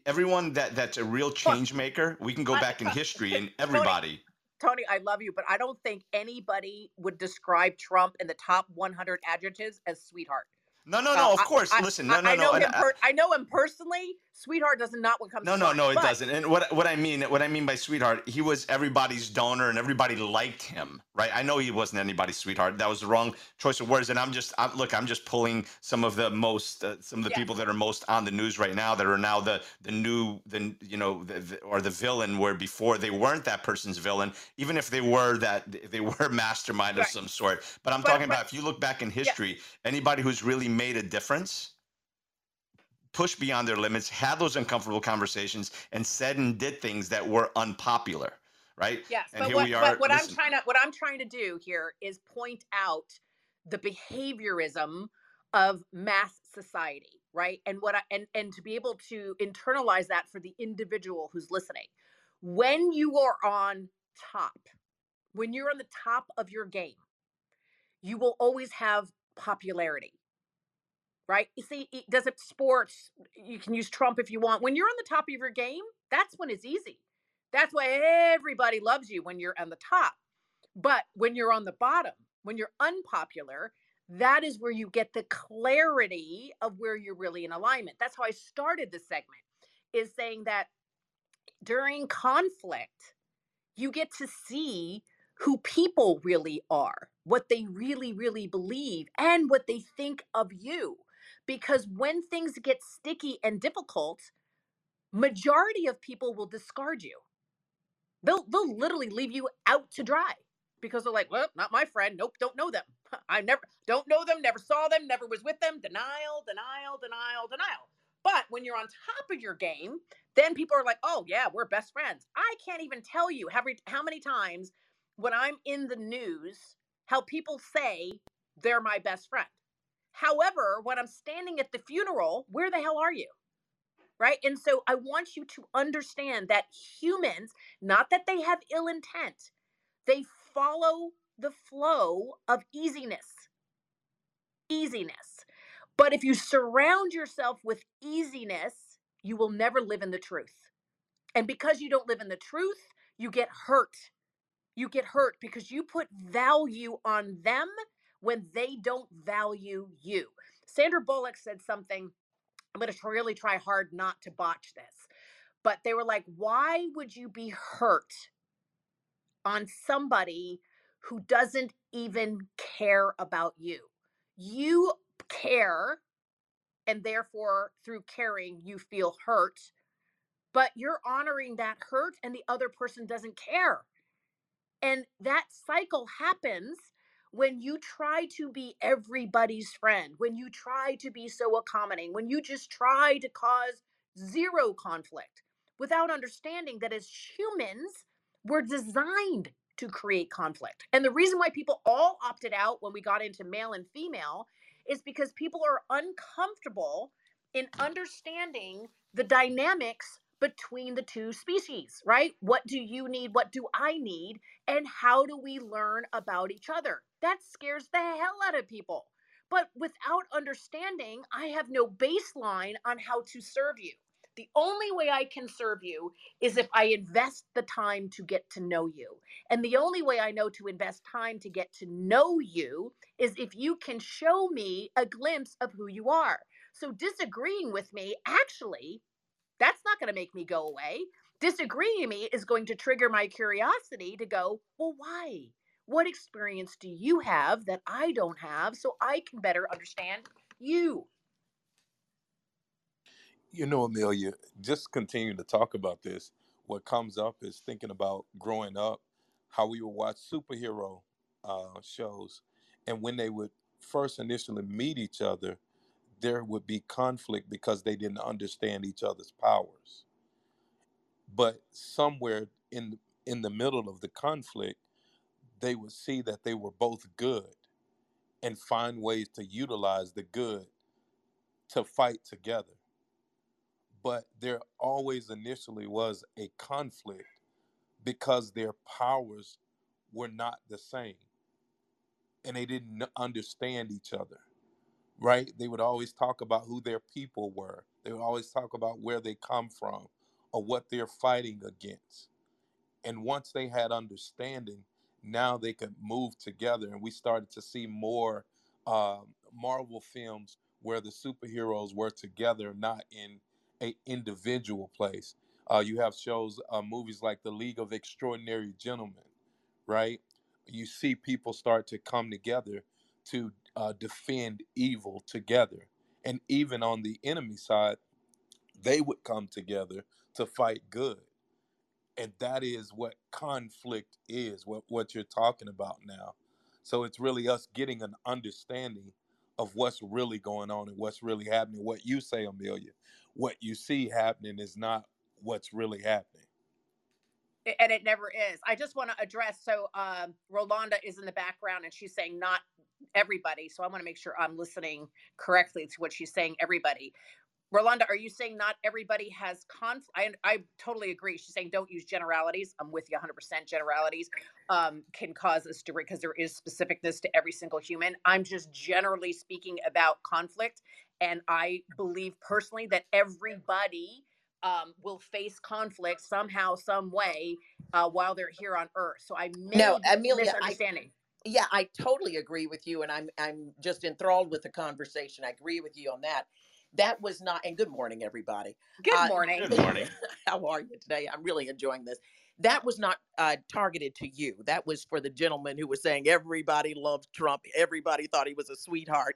everyone that that's a real change maker, we can go back in history and everybody. Tony, I love you, but I don't think anybody would describe Trump in the top 100 adjectives as sweetheart. No, no, no. Uh, of course. I, Listen, no, no, I know no. Him per- I know him personally. Sweetheart doesn't not what comes. No, no, no. It but... doesn't. And what what I mean, what I mean by sweetheart, he was everybody's donor, and everybody liked him, right? I know he wasn't anybody's sweetheart. That was the wrong choice of words. And I'm just, I'm, look, I'm just pulling some of the most, uh, some of the yeah. people that are most on the news right now, that are now the the new, the you know, the, the, or the villain, where before they weren't that person's villain, even if they were that, they were mastermind right. of some sort. But I'm but, talking but, about if you look back in history, yeah. anybody who's really made a difference pushed beyond their limits, had those uncomfortable conversations, and said and did things that were unpopular, right? Yes, and but what, but what I'm trying to what I'm trying to do here is point out the behaviorism of mass society, right? And what I and and to be able to internalize that for the individual who's listening. When you are on top, when you're on the top of your game, you will always have popularity right? You see, it does it sports? You can use Trump if you want. When you're on the top of your game, that's when it's easy. That's why everybody loves you when you're on the top. But when you're on the bottom, when you're unpopular, that is where you get the clarity of where you're really in alignment. That's how I started the segment is saying that during conflict, you get to see who people really are, what they really, really believe, and what they think of you because when things get sticky and difficult majority of people will discard you. They'll they'll literally leave you out to dry because they're like well not my friend. Nope don't know them. I never don't know them never saw them never was with them. Denial denial denial denial. But when you're on top of your game then people are like oh yeah we're best friends. I can't even tell you how, how many times when i'm in the news how people say they're my best friend However, when I'm standing at the funeral, where the hell are you? right? And so I want you to understand that humans, not that they have ill intent, they follow the flow of easiness. Easiness. But if you surround yourself with easiness, you will never live in the truth. And because you don't live in the truth, you get hurt. You get hurt because you put value on them when they don't value you. Sandra Bullock said something. I'm going to really try hard not to botch this. But they were like, why would you be hurt on somebody who doesn't even care about you? You care, and therefore, through caring, you feel hurt, but you're honoring that hurt, and the other person doesn't care. And that cycle happens when you try to be everybody's friend, when you try to be so accommodating, when you just try to cause zero conflict without understanding that as humans, we're designed to create conflict. And the reason why people all opted out when we got into male and female is because people are uncomfortable in understanding the dynamics between the two species, right? What do you need? What do I need? And how do we learn about each other? That scares the hell out of people. But without understanding, I have no baseline on how to serve you. The only way I can serve you is if I invest the time to get to know you. And the only way I know to invest time to get to know you is if you can show me a glimpse of who you are. So disagreeing with me actually that's not going to make me go away. Disagreeing me is going to trigger my curiosity to go, well, why? What experience do you have that I don't have so I can better understand you? You know, Amelia, just continue to talk about this. What comes up is thinking about growing up, how we would watch superhero uh, shows, and when they would first initially meet each other, there would be conflict because they didn't understand each other's powers. But somewhere in in the middle of the conflict, they would see that they were both good and find ways to utilize the good to fight together but there always initially was a conflict because their powers were not the same and they didn't understand each other right they would always talk about who their people were they would always talk about where they come from or what they're fighting against and once they had understanding now they could move together and we started to see more uh, marvel films where the superheroes were together not in a individual place. Uh, you have shows, uh, movies like The League of Extraordinary Gentlemen, right? You see people start to come together to uh, defend evil together. And even on the enemy side, they would come together to fight good. And that is what conflict is, what, what you're talking about now. So it's really us getting an understanding of what's really going on and what's really happening. What you say, Amelia, what you see happening is not what's really happening. And it never is. I just want to address so um, Rolanda is in the background and she's saying not everybody. So I want to make sure I'm listening correctly to what she's saying, everybody. Rolanda, are you saying not everybody has conflict? I, I totally agree. She's saying don't use generalities. I'm with you 100%. Generalities um, can cause us to, because there is specificness to every single human. I'm just generally speaking about conflict. And I believe personally that everybody um, will face conflict somehow, some way uh, while they're here on Earth. So I may no, Amelia, misunderstanding. I, yeah, I totally agree with you, and I'm I'm just enthralled with the conversation. I agree with you on that. That was not and good morning everybody. Good uh, morning. Uh, good morning. how are you today? I'm really enjoying this. That was not uh, targeted to you. That was for the gentleman who was saying everybody loved trump everybody thought he was a sweetheart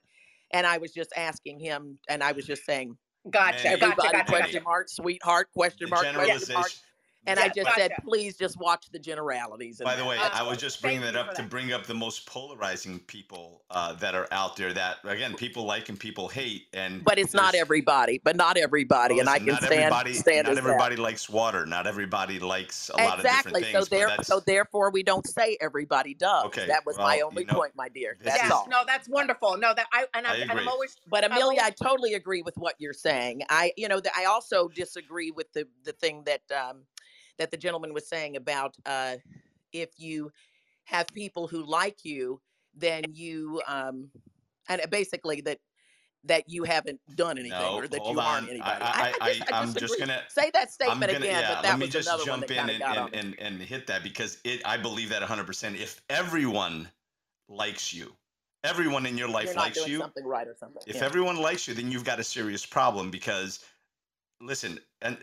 and i was just asking him and i was just saying gotcha everybody gotcha, gotcha, question gotcha. mark sweetheart question the mark question mark And I just gotcha. said, please just watch the generalities. By the way, uh, I was just bringing that up to that. bring up the most polarizing people uh, that are out there. That again, people like and people hate. And but it's not everybody. But not everybody. Well, listen, and I can stand. Everybody, stand not everybody that. likes water. Not everybody likes a exactly. lot of different things. So there, so therefore, we don't say everybody does. Okay. That was well, my only you know, point, my dear. That's yes, all. No, that's wonderful. No, that I and, I, I and I'm always. But Amelia, I totally agree with what you're saying. I, you know, the, I also disagree with the the thing that. Um, that the gentleman was saying about uh, if you have people who like you, then you um, and basically that that you haven't done anything no, or that you aren't anybody. I, I, I, I am just gonna say that statement gonna, again, yeah, but that let me was just jump in and, and, and, and, hit that because it I believe that 100. percent If everyone likes you, everyone in your life likes you, something right or something. If yeah. everyone likes you, then you've got a serious problem because listen, and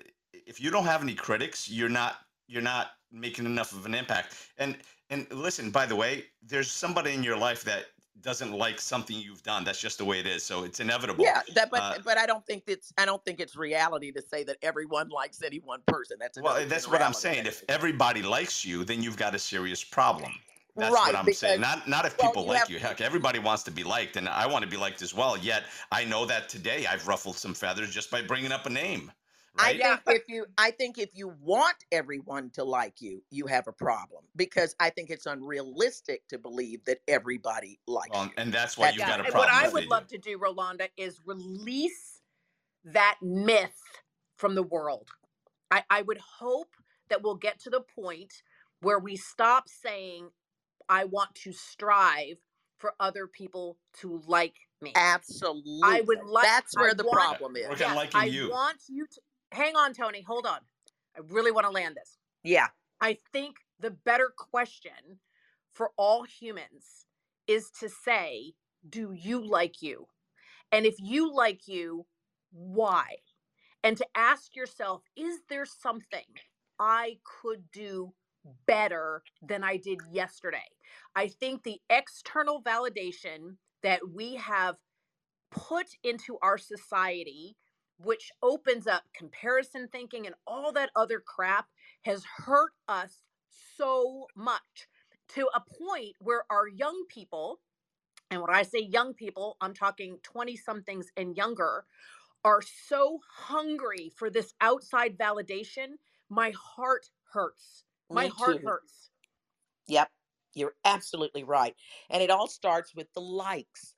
if you don't have any critics, you're not you're not making enough of an impact. And and listen, by the way, there's somebody in your life that doesn't like something you've done. That's just the way it is. So it's inevitable. Yeah, that, but uh, but I don't think it's I don't think it's reality to say that everyone likes any one person. That's well, that's what I'm saying. If everybody likes you, then you've got a serious problem. That's right, what I'm because, saying. Not not if people well, you like have, you. Heck, everybody wants to be liked, and I want to be liked as well. Yet I know that today I've ruffled some feathers just by bringing up a name. Right? I think if you I think if you want everyone to like you, you have a problem because I think it's unrealistic to believe that everybody likes well, you. And that's why you've got a problem. What I would love to do, Rolanda, is release that myth from the world. I, I would hope that we'll get to the point where we stop saying, I want to strive for other people to like me. Absolutely. I would like that's where I the want, problem is. Yes, liking I you. want you to hang on, Tony. Hold on. I really want to land this. Yeah. I think the better question for all humans is to say, do you like you? And if you like you, why? And to ask yourself, is there something I could do better than I did yesterday? I think the external validation that we have put into our society which opens up comparison thinking and all that other crap, has hurt us so much to a point where our young people, and when I say young people, I'm talking 20 somethings and younger, are so hungry for this outside validation. My heart hurts. My Me heart too. hurts. Yep, you're absolutely right. And it all starts with the likes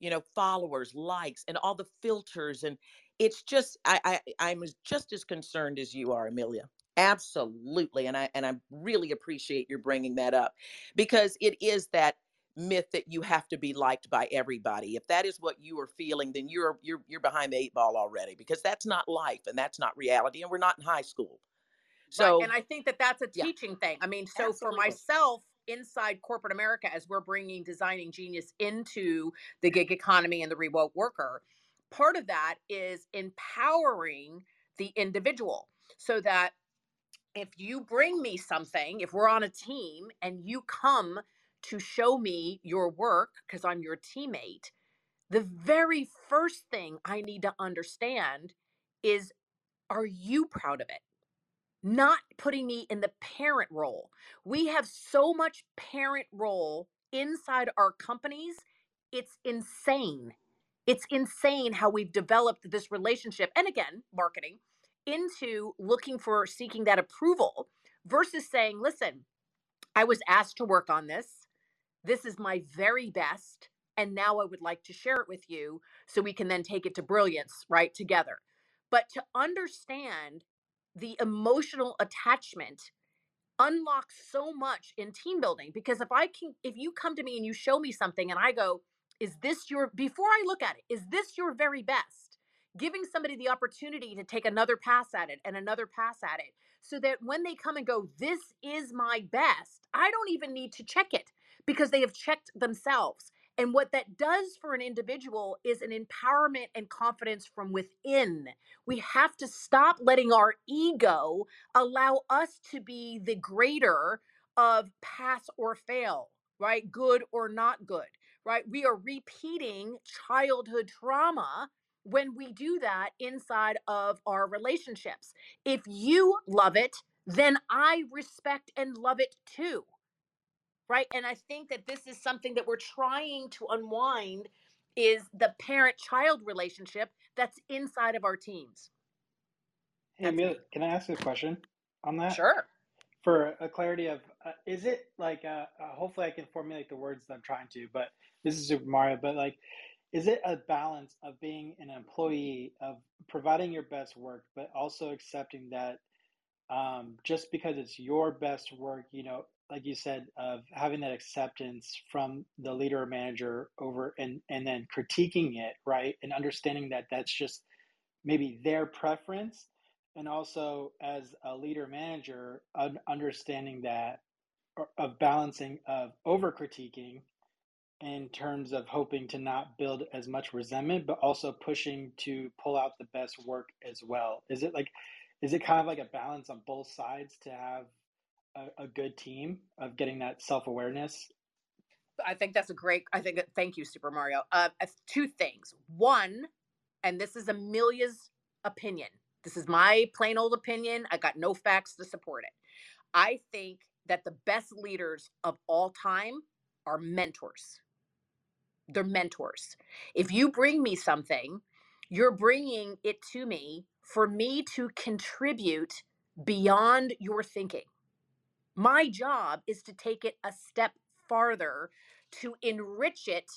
you know followers likes and all the filters and it's just I, I I'm just as concerned as you are, Amelia. Absolutely, and I and I really appreciate your bringing that up because it is that myth that you have to be liked by everybody. If that is what you are feeling, then you're you're you're behind the eight ball already because that's not life and that's not reality, and we're not in high school. So, right. and I think that that's a teaching yeah. thing. I mean, so Absolutely. for myself, inside corporate America, as we're bringing designing genius into the gig economy and the remote worker, part of that is empowering the individual so that if you bring me something, if we're on a team and you come to show me your work because I'm your teammate, the very first thing I need to understand is are you proud of it? Not putting me in the parent role. We have so much parent role inside our companies, it's insane. It's insane how we've developed this relationship and again, marketing into looking for seeking that approval versus saying, listen, I was asked to work on this. This is my very best. And now I would like to share it with you so we can then take it to brilliance, right? Together. But to understand the emotional attachment unlocks so much in team building because if I can, if you come to me and you show me something and I go, is this your, before I look at it, is this your very best? Giving somebody the opportunity to take another pass at it and another pass at it so that when they come and go, this is my best, I don't even need to check it because they have checked themselves. And what that does for an individual is an empowerment and confidence from within. We have to stop letting our ego allow us to be the greater of pass or fail, right? Good or not good right? We are repeating childhood trauma when we do that inside of our relationships. If you love it, then I respect and love it too. Right. And I think that this is something that we're trying to unwind is the parent child relationship that's inside of our teams. Hey, Amelia, can I ask a question on that? Sure. For a clarity of, uh, is it like, uh, uh, hopefully I can formulate the words that I'm trying to, but this is Super Mario, but like, is it a balance of being an employee, of providing your best work, but also accepting that um, just because it's your best work, you know, like you said, of having that acceptance from the leader or manager over and and then critiquing it, right, and understanding that that's just maybe their preference, and also as a leader manager, understanding that of balancing of over critiquing in terms of hoping to not build as much resentment, but also pushing to pull out the best work as well. Is it like is it kind of like a balance on both sides to have a, a good team of getting that self awareness? I think that's a great. I think. Thank you, Super Mario. Uh, two things. One, and this is Amelia's opinion. This is my plain old opinion. I got no facts to support it. I think that the best leaders of all time are mentors. They're mentors. If you bring me something, you're bringing it to me for me to contribute beyond your thinking. My job is to take it a step farther to enrich it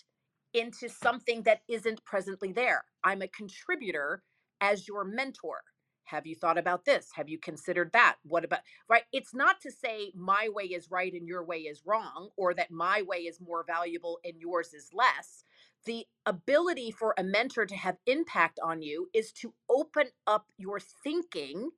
into something that isn't presently there. I'm a contributor as your mentor. Have you thought about this? Have you considered that? What about, right? It's not to say my way is right and your way is wrong, or that my way is more valuable and yours is less the ability for a mentor to have impact on you is to open up your thinking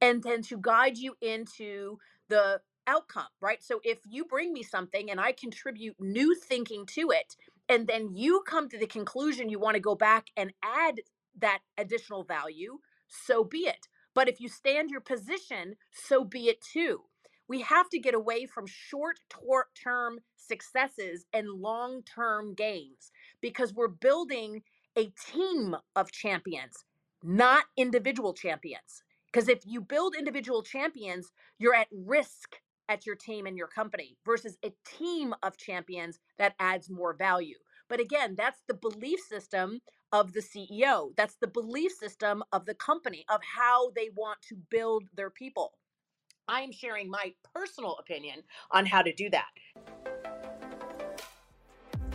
and then to guide you into the outcome, right? So if you bring me something and I contribute new thinking to it, and then you come to the conclusion you want to go back and add that additional value, so be it. But if you stand your position, so be it too. We have to get away from short term successes and long term gains because we're building a team of champions, not individual champions. Because if you build individual champions, you're at risk at your team and your company versus a team of champions that adds more value. But again, that's the belief system of the CEO. That's the belief system of the company of how they want to build their people. I'm sharing my personal opinion on how to do that.